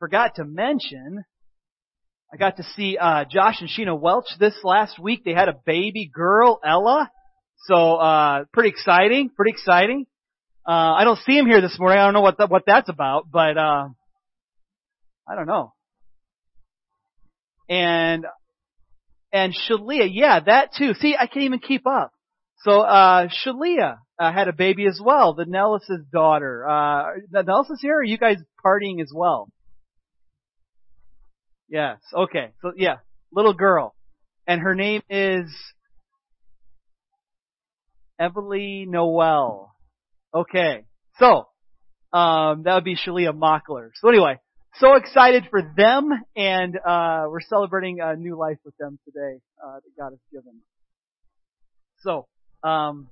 forgot to mention, I got to see uh, Josh and Sheena Welch this last week. They had a baby girl, Ella. So uh, pretty exciting, pretty exciting. Uh, I don't see him here this morning. I don't know what what that's about, but uh, I don't know. And and Shalia, yeah, that too. See, I can't even keep up. So uh Shalia uh, had a baby as well, the Nellis's daughter. Uh the Nellis is here. Or are you guys partying as well? Yes. Okay. So yeah, little girl, and her name is Evelie Noel. Okay. So um that would be Shalia Mockler. So anyway, so excited for them, and uh, we're celebrating a new life with them today uh, that God has given. So, um,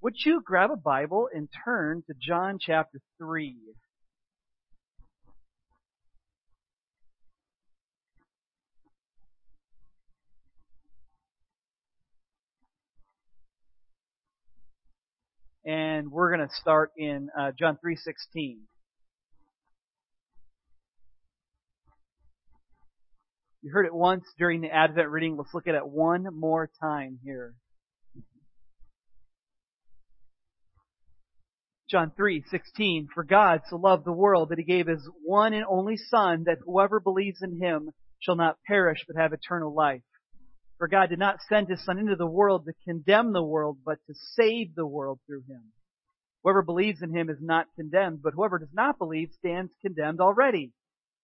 would you grab a Bible and turn to John chapter 3? And we're going to start in uh, John 3:16. You heard it once during the Advent reading. Let's look at it one more time here. John 3:16 For God so loved the world that he gave his one and only son that whoever believes in him shall not perish but have eternal life. For God did not send his son into the world to condemn the world but to save the world through him. Whoever believes in him is not condemned, but whoever does not believe stands condemned already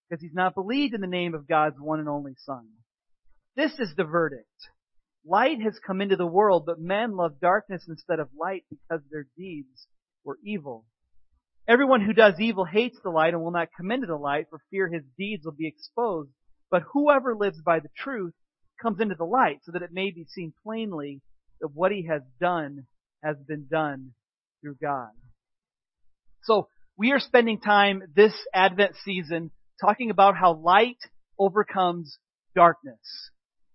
because he's not believed in the name of God's one and only Son. This is the verdict. Light has come into the world, but men love darkness instead of light because their deeds were evil. Everyone who does evil hates the light and will not come into the light for fear his deeds will be exposed. But whoever lives by the truth comes into the light so that it may be seen plainly that what he has done has been done through God. So we are spending time this Advent season talking about how light overcomes darkness.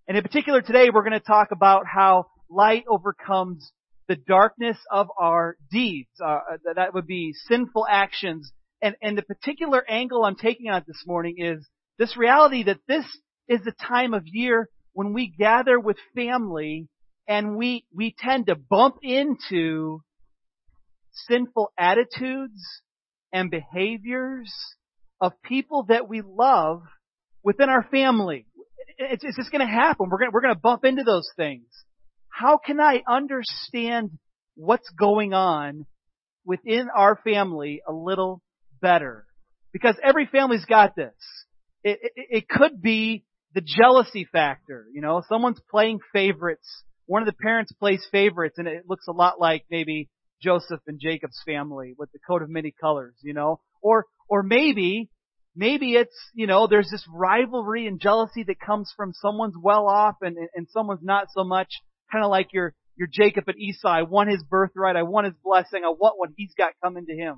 And in particular today we're going to talk about how light overcomes the darkness of our deeds. Uh, that would be sinful actions. And, and the particular angle I'm taking on it this morning is this reality that this is the time of year when we gather with family and we, we tend to bump into sinful attitudes and behaviors of people that we love within our family. It's, it's just going to happen. We're going we're going to bump into those things. How can I understand what's going on within our family a little better? Because every family's got this. It, it, it could be the jealousy factor. You know, someone's playing favorites. One of the parents plays favorites, and it looks a lot like maybe Joseph and Jacob's family with the coat of many colors. You know, or or maybe, maybe it's, you know, there's this rivalry and jealousy that comes from someone's well off and, and someone's not so much, kind of like your, your Jacob and Esau. I want his birthright. I want his blessing. I want what he's got coming to him.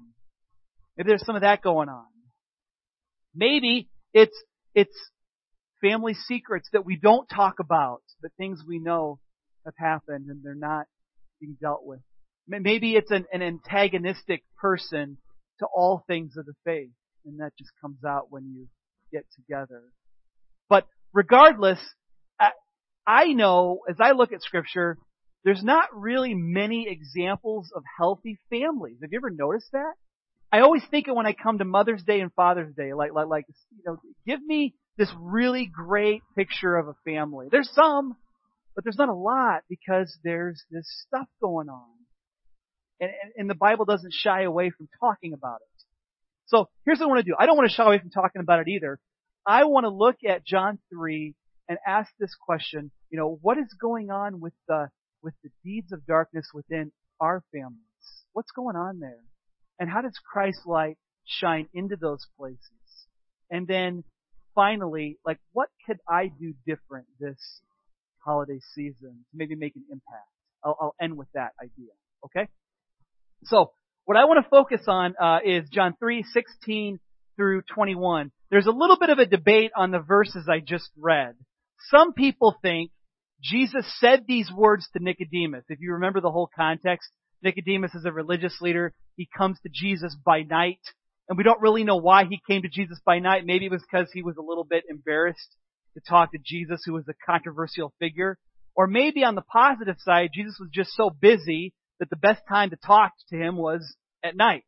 Maybe there's some of that going on. Maybe it's, it's family secrets that we don't talk about, but things we know have happened and they're not being dealt with. Maybe it's an, an antagonistic person to all things of the faith. And that just comes out when you get together. But regardless, I know as I look at scripture, there's not really many examples of healthy families. Have you ever noticed that? I always think of when I come to Mother's Day and Father's Day, like, like, like, you know, give me this really great picture of a family. There's some, but there's not a lot because there's this stuff going on. And, and, and the Bible doesn't shy away from talking about it. So here's what I want to do. I don't want to shy away from talking about it either. I want to look at John 3 and ask this question, you know, what is going on with the, with the deeds of darkness within our families? What's going on there? And how does Christ's light shine into those places? And then finally, like, what could I do different this holiday season to maybe make an impact? I'll, I'll end with that idea. Okay? So, what I want to focus on uh, is John 3, 16 through 21. There's a little bit of a debate on the verses I just read. Some people think Jesus said these words to Nicodemus. If you remember the whole context, Nicodemus is a religious leader. He comes to Jesus by night And we don't really know why he came to Jesus by night. Maybe it was because he was a little bit embarrassed to talk to Jesus, who was a controversial figure. Or maybe on the positive side, Jesus was just so busy that the best time to talk to him was at night.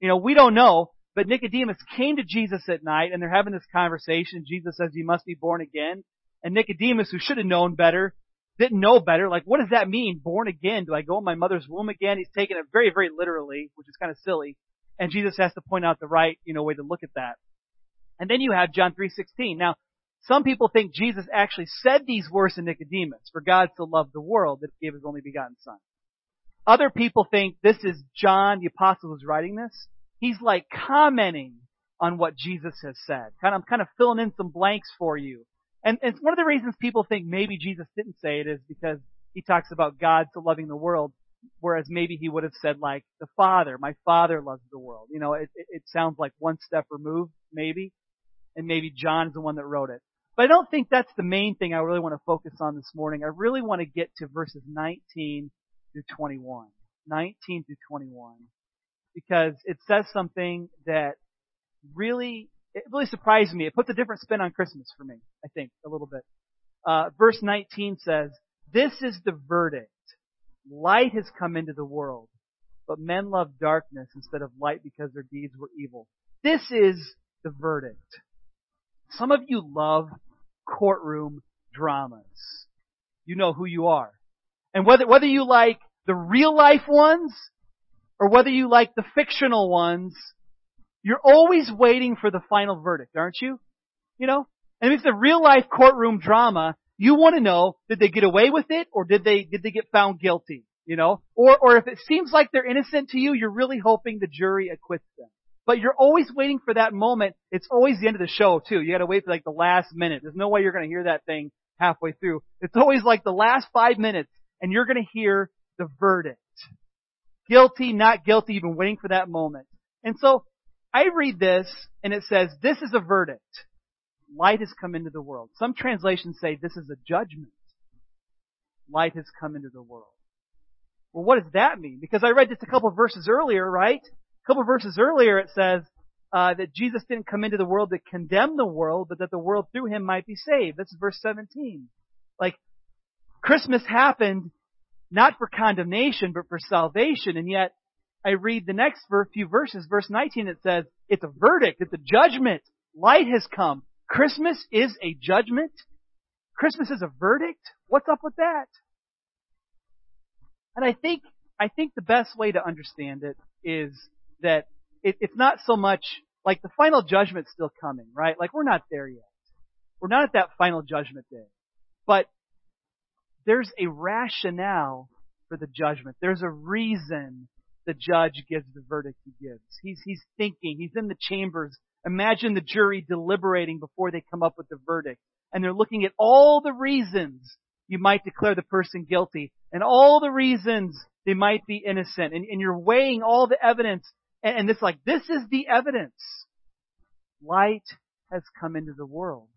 You know, we don't know, but Nicodemus came to Jesus at night and they're having this conversation. Jesus says, you must be born again. And Nicodemus, who should have known better, didn't know better. Like, what does that mean? Born again? Do I go in my mother's womb again? He's taking it very, very literally, which is kind of silly. And Jesus has to point out the right, you know, way to look at that. And then you have John 3.16. Now, some people think Jesus actually said these words to Nicodemus, for God so loved the world that he gave his only begotten son. Other people think this is John, the apostle who's writing this. He's like commenting on what Jesus has said. Kind of, I'm kind of filling in some blanks for you. And, and one of the reasons people think maybe Jesus didn't say it is because he talks about God so loving the world, whereas maybe he would have said like the Father, my Father loves the world. You know, it, it, it sounds like one step removed, maybe, and maybe John's the one that wrote it. But I don't think that's the main thing I really want to focus on this morning. I really want to get to verses 19 through 21. 19 through 21. Because it says something that really, it really surprised me. It puts a different spin on Christmas for me, I think, a little bit. Uh, verse 19 says, This is the verdict. Light has come into the world, but men love darkness instead of light because their deeds were evil. This is the verdict. Some of you love courtroom dramas. You know who you are. And whether, whether you like the real life ones or whether you like the fictional ones, you're always waiting for the final verdict, aren't you? You know? And if it's a real life courtroom drama, you want to know, did they get away with it or did they, did they get found guilty? You know? Or, or if it seems like they're innocent to you, you're really hoping the jury acquits them. But you're always waiting for that moment. It's always the end of the show too. You gotta wait for like the last minute. There's no way you're gonna hear that thing halfway through. It's always like the last five minutes and you're gonna hear the verdict. Guilty, not guilty, you've been waiting for that moment. And so, I read this and it says, this is a verdict. Light has come into the world. Some translations say this is a judgment. Light has come into the world. Well, what does that mean? Because I read this a couple verses earlier, right? A couple verses earlier it says, uh, that Jesus didn't come into the world to condemn the world, but that the world through him might be saved. That's verse 17. Like, Christmas happened not for condemnation, but for salvation, and yet I read the next few verses, verse 19, it says, it's a verdict, it's a judgment. Light has come. Christmas is a judgment. Christmas is a verdict. What's up with that? And I think, I think the best way to understand it is that it, it's not so much like the final judgment's still coming, right? Like we're not there yet. We're not at that final judgment day. But there's a rationale for the judgment. There's a reason the judge gives the verdict he gives. He's, he's thinking. He's in the chambers. Imagine the jury deliberating before they come up with the verdict. And they're looking at all the reasons you might declare the person guilty and all the reasons they might be innocent. And, and you're weighing all the evidence. And, and it's like, this is the evidence. Light has come into the world,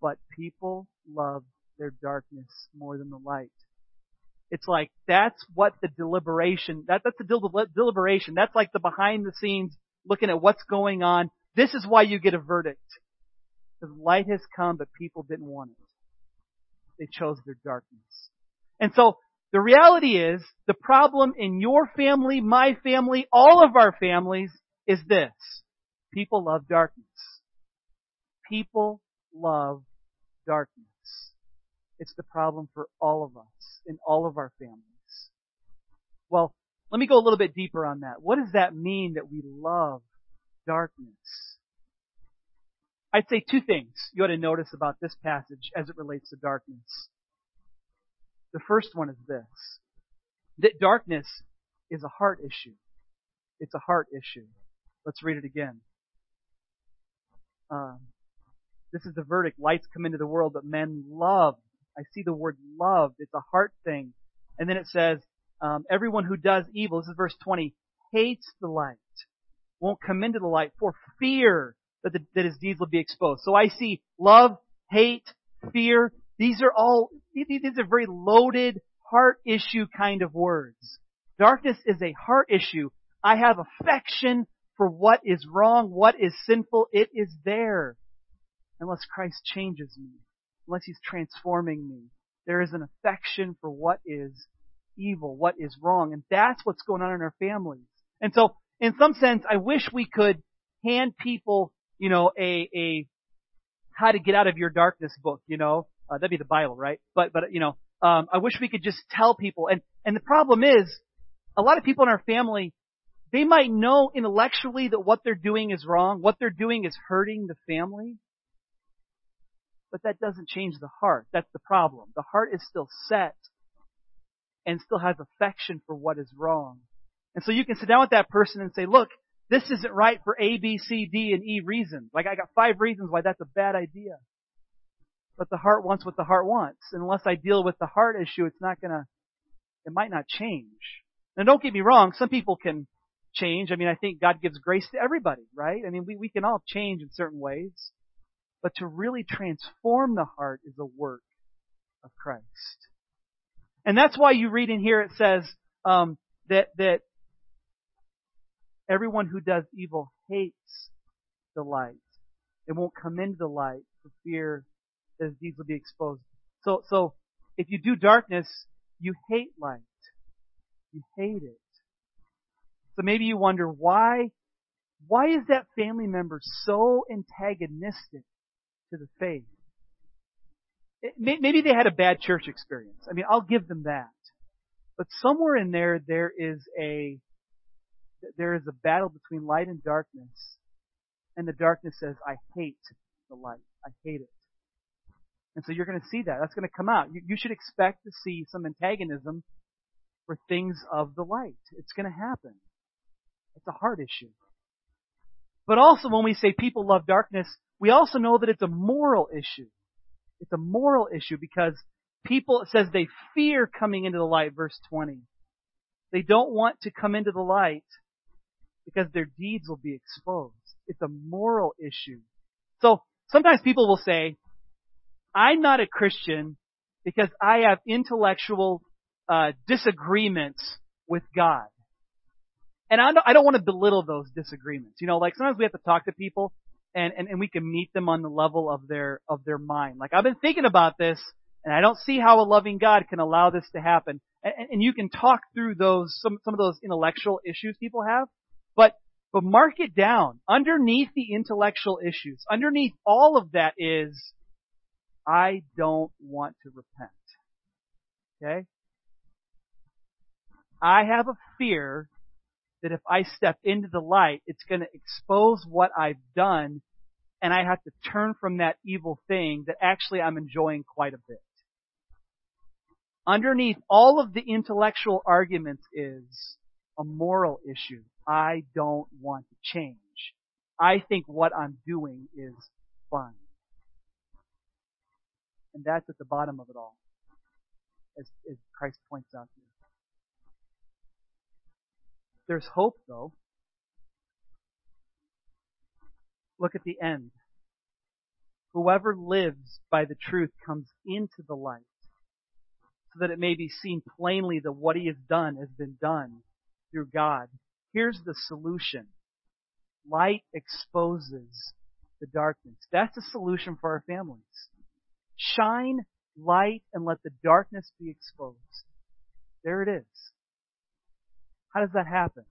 but people love their darkness more than the light. It's like, that's what the deliberation, that, that's the deliberation. That's like the behind the scenes looking at what's going on. This is why you get a verdict. Because light has come, but people didn't want it. They chose their darkness. And so, the reality is, the problem in your family, my family, all of our families is this. People love darkness. People love darkness. It's the problem for all of us in all of our families. Well, let me go a little bit deeper on that. What does that mean that we love darkness? I'd say two things you ought to notice about this passage as it relates to darkness. The first one is this. That darkness is a heart issue. It's a heart issue. Let's read it again. Um, this is the verdict. Lights come into the world, but men love I see the word loved. It's a heart thing. And then it says, um, everyone who does evil, this is verse 20, hates the light, won't come into the light for fear that, the, that his deeds will be exposed. So I see love, hate, fear. These are all, these are very loaded heart issue kind of words. Darkness is a heart issue. I have affection for what is wrong, what is sinful. It is there. Unless Christ changes me. Unless He's transforming me. There is an affection for what is evil, what is wrong. And that's what's going on in our families. And so, in some sense, I wish we could hand people, you know, a, a, how to get out of your darkness book, you know. Uh, that'd be the Bible, right? But, but, you know, um, I wish we could just tell people. And, and the problem is, a lot of people in our family, they might know intellectually that what they're doing is wrong, what they're doing is hurting the family, but that doesn't change the heart. That's the problem. The heart is still set and still has affection for what is wrong. And so you can sit down with that person and say, look, this isn't right for A, B, C, D, and E reasons. Like I got five reasons why that's a bad idea. But the heart wants what the heart wants. And unless I deal with the heart issue, it's not gonna, it might not change. Now don't get me wrong, some people can change. I mean, I think God gives grace to everybody, right? I mean, we, we can all change in certain ways. But to really transform the heart is a work of Christ. And that's why you read in here it says um, that that everyone who does evil hates the light. It won't come into the light for fear that his deeds will be exposed. So so if you do darkness, you hate light. You hate it. So maybe you wonder why why is that family member so antagonistic to the faith? maybe they had a bad church experience. I mean, I'll give them that. But somewhere in there, there is a, there is a battle between light and darkness. And the darkness says, I hate the light. I hate it. And so you're going to see that. That's going to come out. You, you should expect to see some antagonism for things of the light. It's going to happen. It's a hard issue. But also when we say people love darkness, we also know that it's a moral issue. It's a moral issue because people, it says they fear coming into the light, verse 20. They don't want to come into the light because their deeds will be exposed. It's a moral issue. So sometimes people will say, I'm not a Christian because I have intellectual uh, disagreements with God. And I don't, I don't want to belittle those disagreements. You know, like sometimes we have to talk to people and, and, and we can meet them on the level of their, of their mind. Like I've been thinking about this and I don't see how a loving God can allow this to happen. And, and you can talk through those, some, some of those intellectual issues people have, but, but mark it down. Underneath the intellectual issues, underneath all of that is, I don't want to repent. Okay? I have a fear that if I step into the light, it's going to expose what I've done and I have to turn from that evil thing that actually I'm enjoying quite a bit. Underneath all of the intellectual arguments is a moral issue. I don't want to change. I think what I'm doing is fun. And that's at the bottom of it all, as, as Christ points out here. There's hope though. Look at the end. Whoever lives by the truth comes into the light so that it may be seen plainly that what he has done has been done through God. Here's the solution. Light exposes the darkness. That's the solution for our families. Shine light and let the darkness be exposed. There it is. How does that happen?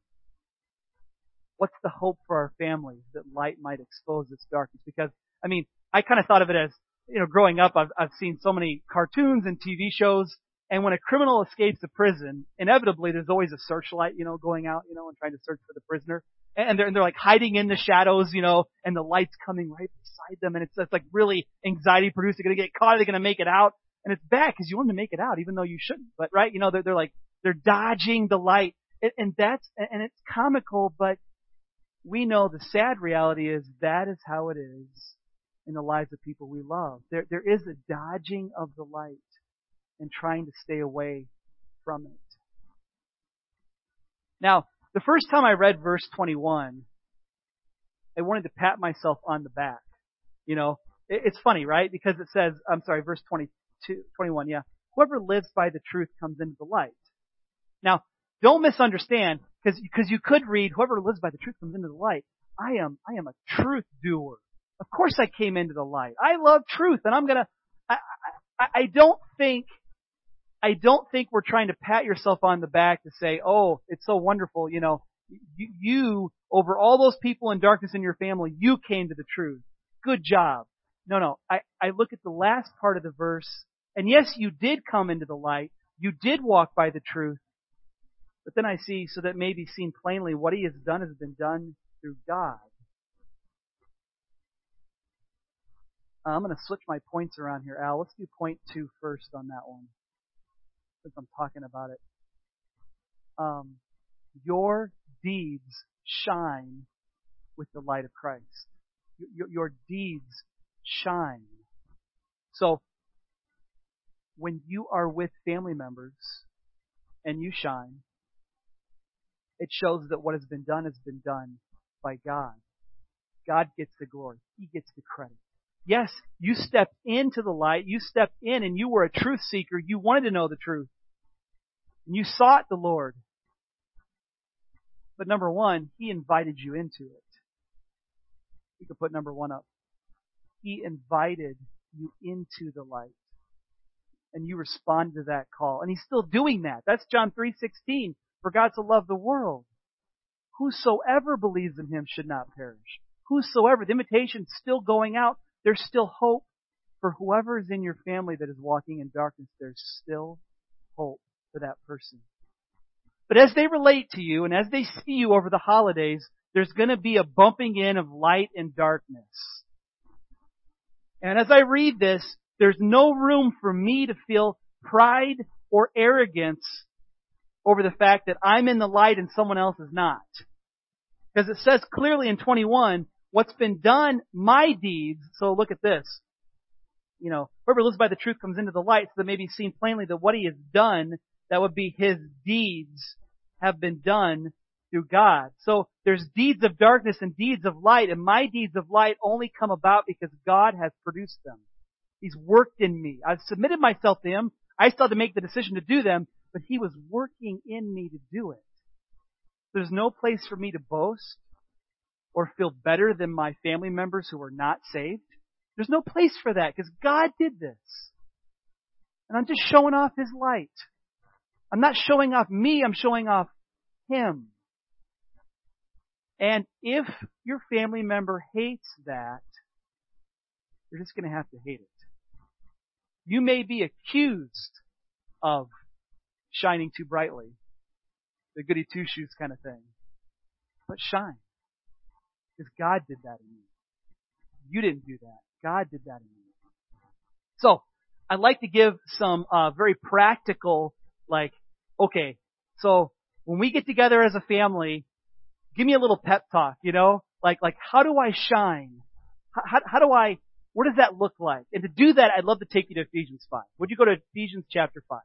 What's the hope for our families that light might expose this darkness? Because, I mean, I kind of thought of it as, you know, growing up, I've, I've seen so many cartoons and TV shows, and when a criminal escapes a prison, inevitably there's always a searchlight, you know, going out, you know, and trying to search for the prisoner. And they're, and they're like hiding in the shadows, you know, and the light's coming right beside them, and it's, it's like really anxiety producing. They're gonna get caught, are they gonna make it out? And it's bad because you want to make it out, even though you shouldn't. But right, you know, they're, they're like, they're dodging the light and that's, and it's comical, but we know the sad reality is that is how it is in the lives of people we love. There, there is a dodging of the light and trying to stay away from it. Now, the first time I read verse 21, I wanted to pat myself on the back. You know, it's funny, right? Because it says, I'm sorry, verse 22, 21, yeah. Whoever lives by the truth comes into the light. Now, don't misunderstand. Because because you could read, whoever lives by the truth comes into the light. I am I am a truth doer. Of course I came into the light. I love truth, and I'm gonna. I I, I don't think. I don't think we're trying to pat yourself on the back to say, "Oh, it's so wonderful," you know. You, you over all those people in darkness in your family, you came to the truth. Good job. No, no. I, I look at the last part of the verse, and yes, you did come into the light. You did walk by the truth. But then I see, so that may be seen plainly, what he has done has been done through God. Uh, I'm going to switch my points around here, Al. Let's do point two first on that one, since I'm talking about it. Um, your deeds shine with the light of Christ. Your, your deeds shine. So, when you are with family members and you shine, it shows that what has been done has been done by God. God gets the glory. He gets the credit. Yes, you stepped into the light. You stepped in and you were a truth seeker. You wanted to know the truth. And you sought the Lord. But number one, He invited you into it. You could put number one up. He invited you into the light. And you responded to that call. And He's still doing that. That's John 3.16. For God to love the world. Whosoever believes in Him should not perish. Whosoever. The invitation's still going out. There's still hope for whoever is in your family that is walking in darkness. There's still hope for that person. But as they relate to you and as they see you over the holidays, there's going to be a bumping in of light and darkness. And as I read this, there's no room for me to feel pride or arrogance over the fact that I'm in the light and someone else is not. Because it says clearly in 21, what's been done, my deeds, so look at this. You know, whoever lives by the truth comes into the light so that may be seen plainly that what he has done, that would be his deeds, have been done through God. So there's deeds of darkness and deeds of light, and my deeds of light only come about because God has produced them. He's worked in me. I've submitted myself to Him. I still have to make the decision to do them, but He was working in me to do it. There's no place for me to boast or feel better than my family members who are not saved. There's no place for that because God did this. And I'm just showing off His light. I'm not showing off me, I'm showing off Him. And if your family member hates that, you're just going to have to hate it. You may be accused of shining too brightly, the goody two shoes kind of thing. But shine. Because God did that in you. You didn't do that. God did that in you. So, I'd like to give some uh, very practical, like, okay, so when we get together as a family, give me a little pep talk, you know? Like, like, how do I shine? How, how do I, what does that look like? And to do that, I'd love to take you to Ephesians 5. Would you go to Ephesians chapter 5?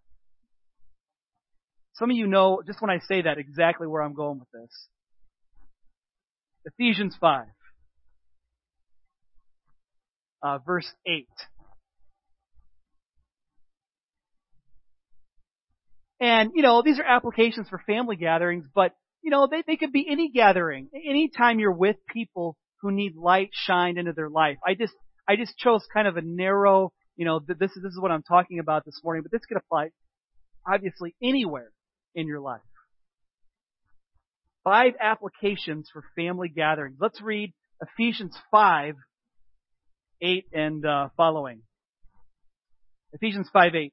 Some of you know, just when I say that, exactly where I'm going with this. Ephesians 5. Uh, verse 8. And, you know, these are applications for family gatherings, but you know, they, they could be any gathering. Anytime you're with people who need light shined into their life. I just, I just chose kind of a narrow, you know, this is, this is what I'm talking about this morning, but this could apply obviously anywhere in your life. Five applications for family gatherings. Let's read Ephesians 5, 8 and uh, following. Ephesians 5, 8.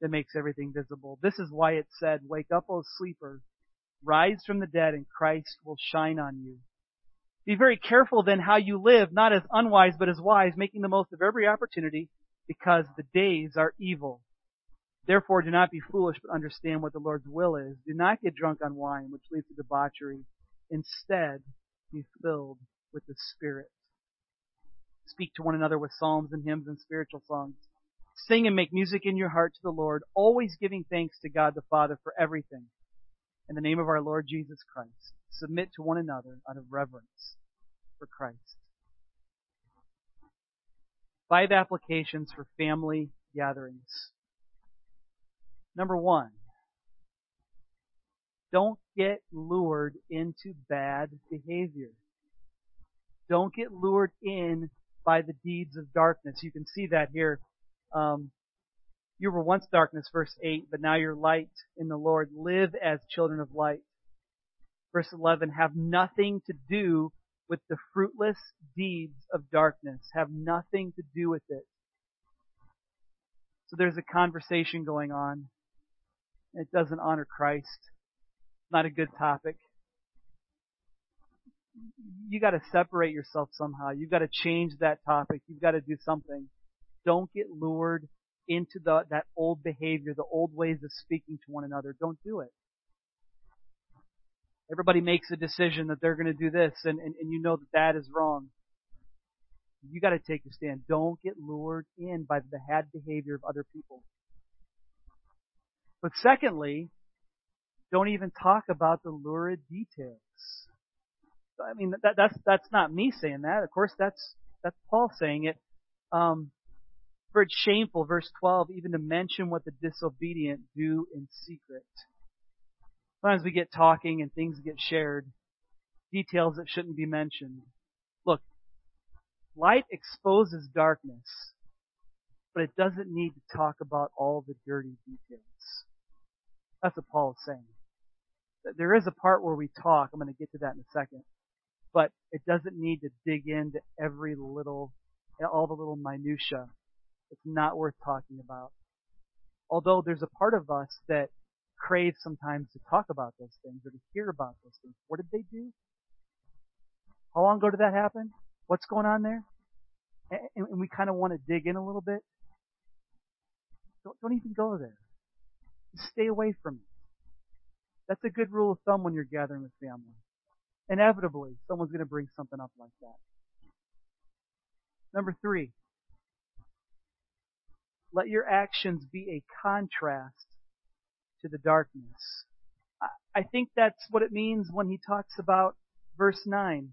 that makes everything visible. This is why it said, Wake up, O sleeper, Rise from the dead and Christ will shine on you. Be very careful then how you live, not as unwise but as wise, making the most of every opportunity because the days are evil. Therefore do not be foolish but understand what the Lord's will is. Do not get drunk on wine which leads to debauchery, Instead, be filled with the Spirit. Speak to one another with psalms and hymns and spiritual songs. Sing and make music in your heart to the Lord, always giving thanks to God the Father for everything. In the name of our Lord Jesus Christ, submit to one another out of reverence for Christ. Five applications for family gatherings. Number one, don't get lured into bad behavior. Don't get lured in by the deeds of darkness. You can see that here. Um, you were once darkness, verse 8, but now you're light in the Lord. Live as children of light. Verse 11, have nothing to do with the fruitless deeds of darkness. Have nothing to do with it. So there's a conversation going on. It doesn't honor Christ. Not a good topic. You gotta separate yourself somehow. You've gotta change that topic. You've gotta do something. Don't get lured into the, that old behavior, the old ways of speaking to one another. Don't do it. Everybody makes a decision that they're going to do this, and, and, and you know that that is wrong. You got to take a stand. Don't get lured in by the bad behavior of other people. But secondly, don't even talk about the lurid details. I mean, that, that's that's not me saying that. Of course, that's that's Paul saying it. Um, for it's shameful, verse 12, even to mention what the disobedient do in secret. Sometimes we get talking and things get shared, details that shouldn't be mentioned. Look, light exposes darkness, but it doesn't need to talk about all the dirty details. That's what Paul is saying. There is a part where we talk, I'm going to get to that in a second, but it doesn't need to dig into every little, all the little minutia. It's not worth talking about. Although there's a part of us that craves sometimes to talk about those things or to hear about those things. What did they do? How long ago did that happen? What's going on there? And, we kind of want to dig in a little bit. Don't, don't even go there. Just stay away from it. That's a good rule of thumb when you're gathering with family. Inevitably, someone's going to bring something up like that. Number three, let your actions be a contrast to the darkness. I think that's what it means when he talks about verse 9.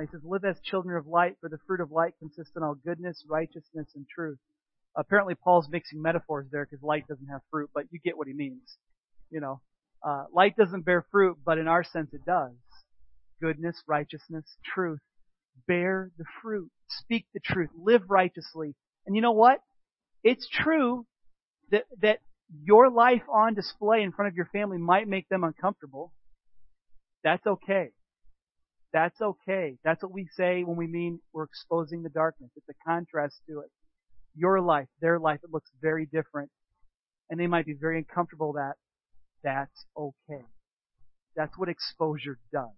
He says, live as children of light, for the fruit of light consists in all goodness, righteousness, and truth. Apparently Paul's mixing metaphors there because light doesn't have fruit, but you get what he means. You know, uh, light doesn't bear fruit, but in our sense it does. Goodness, righteousness, truth. Bear the fruit. Speak the truth. Live righteously. And you know what? It's true that, that your life on display in front of your family might make them uncomfortable. That's okay. That's okay. That's what we say when we mean we're exposing the darkness. It's a contrast to it. Your life, their life, it looks very different. And they might be very uncomfortable that. That's okay. That's what exposure does.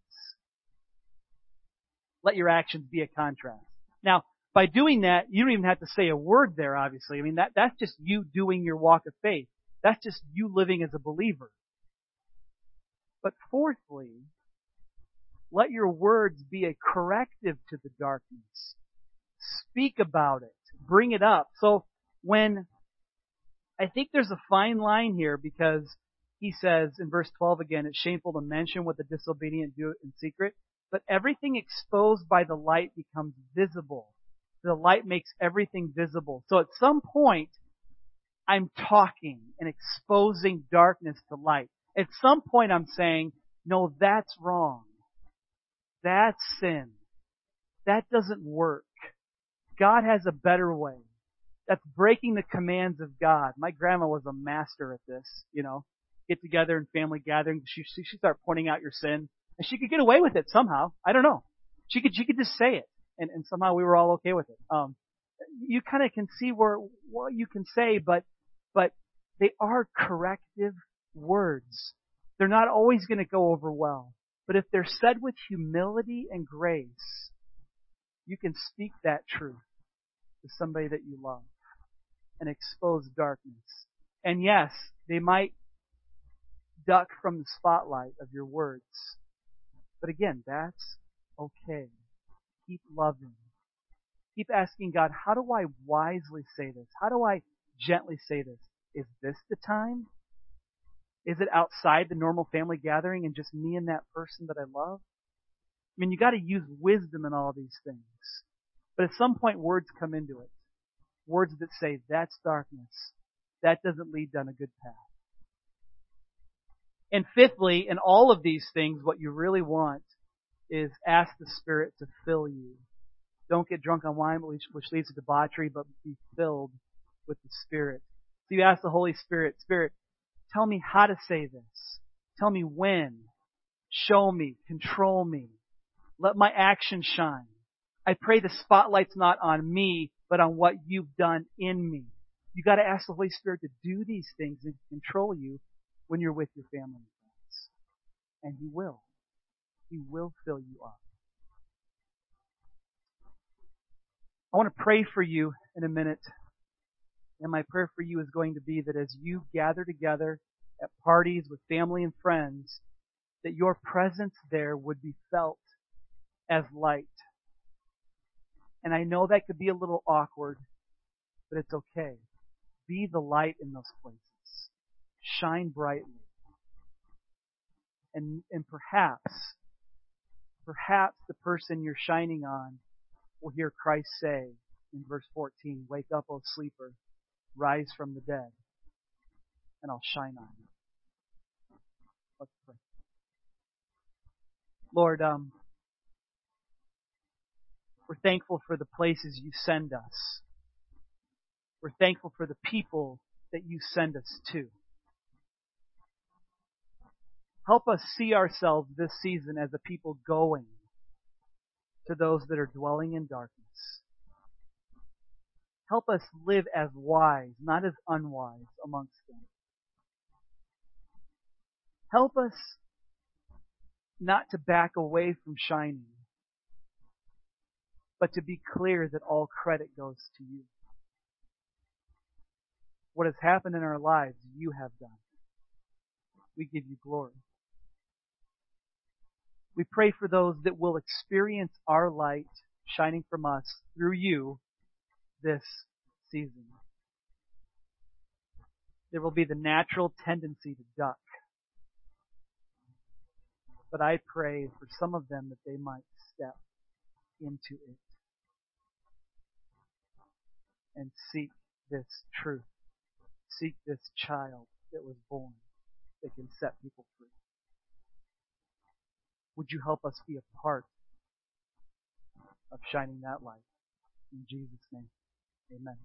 Let your actions be a contrast. Now, by doing that, you don't even have to say a word there, obviously. I mean, that, that's just you doing your walk of faith. That's just you living as a believer. But fourthly, let your words be a corrective to the darkness. Speak about it. Bring it up. So when, I think there's a fine line here because he says in verse 12 again, it's shameful to mention what the disobedient do in secret, but everything exposed by the light becomes visible. The light makes everything visible. So at some point, I'm talking and exposing darkness to light. At some point I'm saying, no, that's wrong. That's sin. That doesn't work. God has a better way. That's breaking the commands of God. My grandma was a master at this, you know. Get together in family gatherings. She, she, she'd start pointing out your sin. And she could get away with it somehow. I don't know. She could, she could just say it. And, and somehow we were all okay with it. Um, you kind of can see where, what you can say, but but they are corrective words. They're not always going to go over well. But if they're said with humility and grace, you can speak that truth to somebody that you love and expose darkness. And yes, they might duck from the spotlight of your words, But again, that's okay. Keep loving. Keep asking God, how do I wisely say this? How do I gently say this? Is this the time? Is it outside the normal family gathering and just me and that person that I love? I mean, you gotta use wisdom in all these things. But at some point words come into it. Words that say, that's darkness. That doesn't lead down a good path. And fifthly, in all of these things, what you really want is ask the Spirit to fill you. Don't get drunk on wine, which, leads to debauchery, but be filled with the Spirit. So you ask the Holy Spirit, Spirit, tell me how to say this. Tell me when. Show me. Control me. Let my action shine. I pray the spotlight's not on me, but on what you've done in me. You gotta ask the Holy Spirit to do these things and control you when you're with your family and friends. And He will. He will fill you up. I want to pray for you in a minute. And my prayer for you is going to be that as you gather together at parties with family and friends, that your presence there would be felt as light. And I know that could be a little awkward, but it's okay. Be the light in those places. Shine brightly. And, and perhaps, perhaps the person you're shining on will hear Christ say in verse 14, Wake up, O sleeper, rise from the dead, and I'll shine on you. Let's pray. Lord, um, we're thankful for the places you send us. We're thankful for the people that you send us to. Help us see ourselves this season as a people going to those that are dwelling in darkness. Help us live as wise, not as unwise amongst them. Help us not to back away from shining, but to be clear that all credit goes to you. What has happened in our lives, you have done. We give you glory. We pray for those that will experience our light shining from us through you this season. There will be the natural tendency to duck. But I pray for some of them that they might step into it and seek this truth. Seek this child that was born that can set people free. Would you help us be a part of shining that light? In Jesus' name, amen.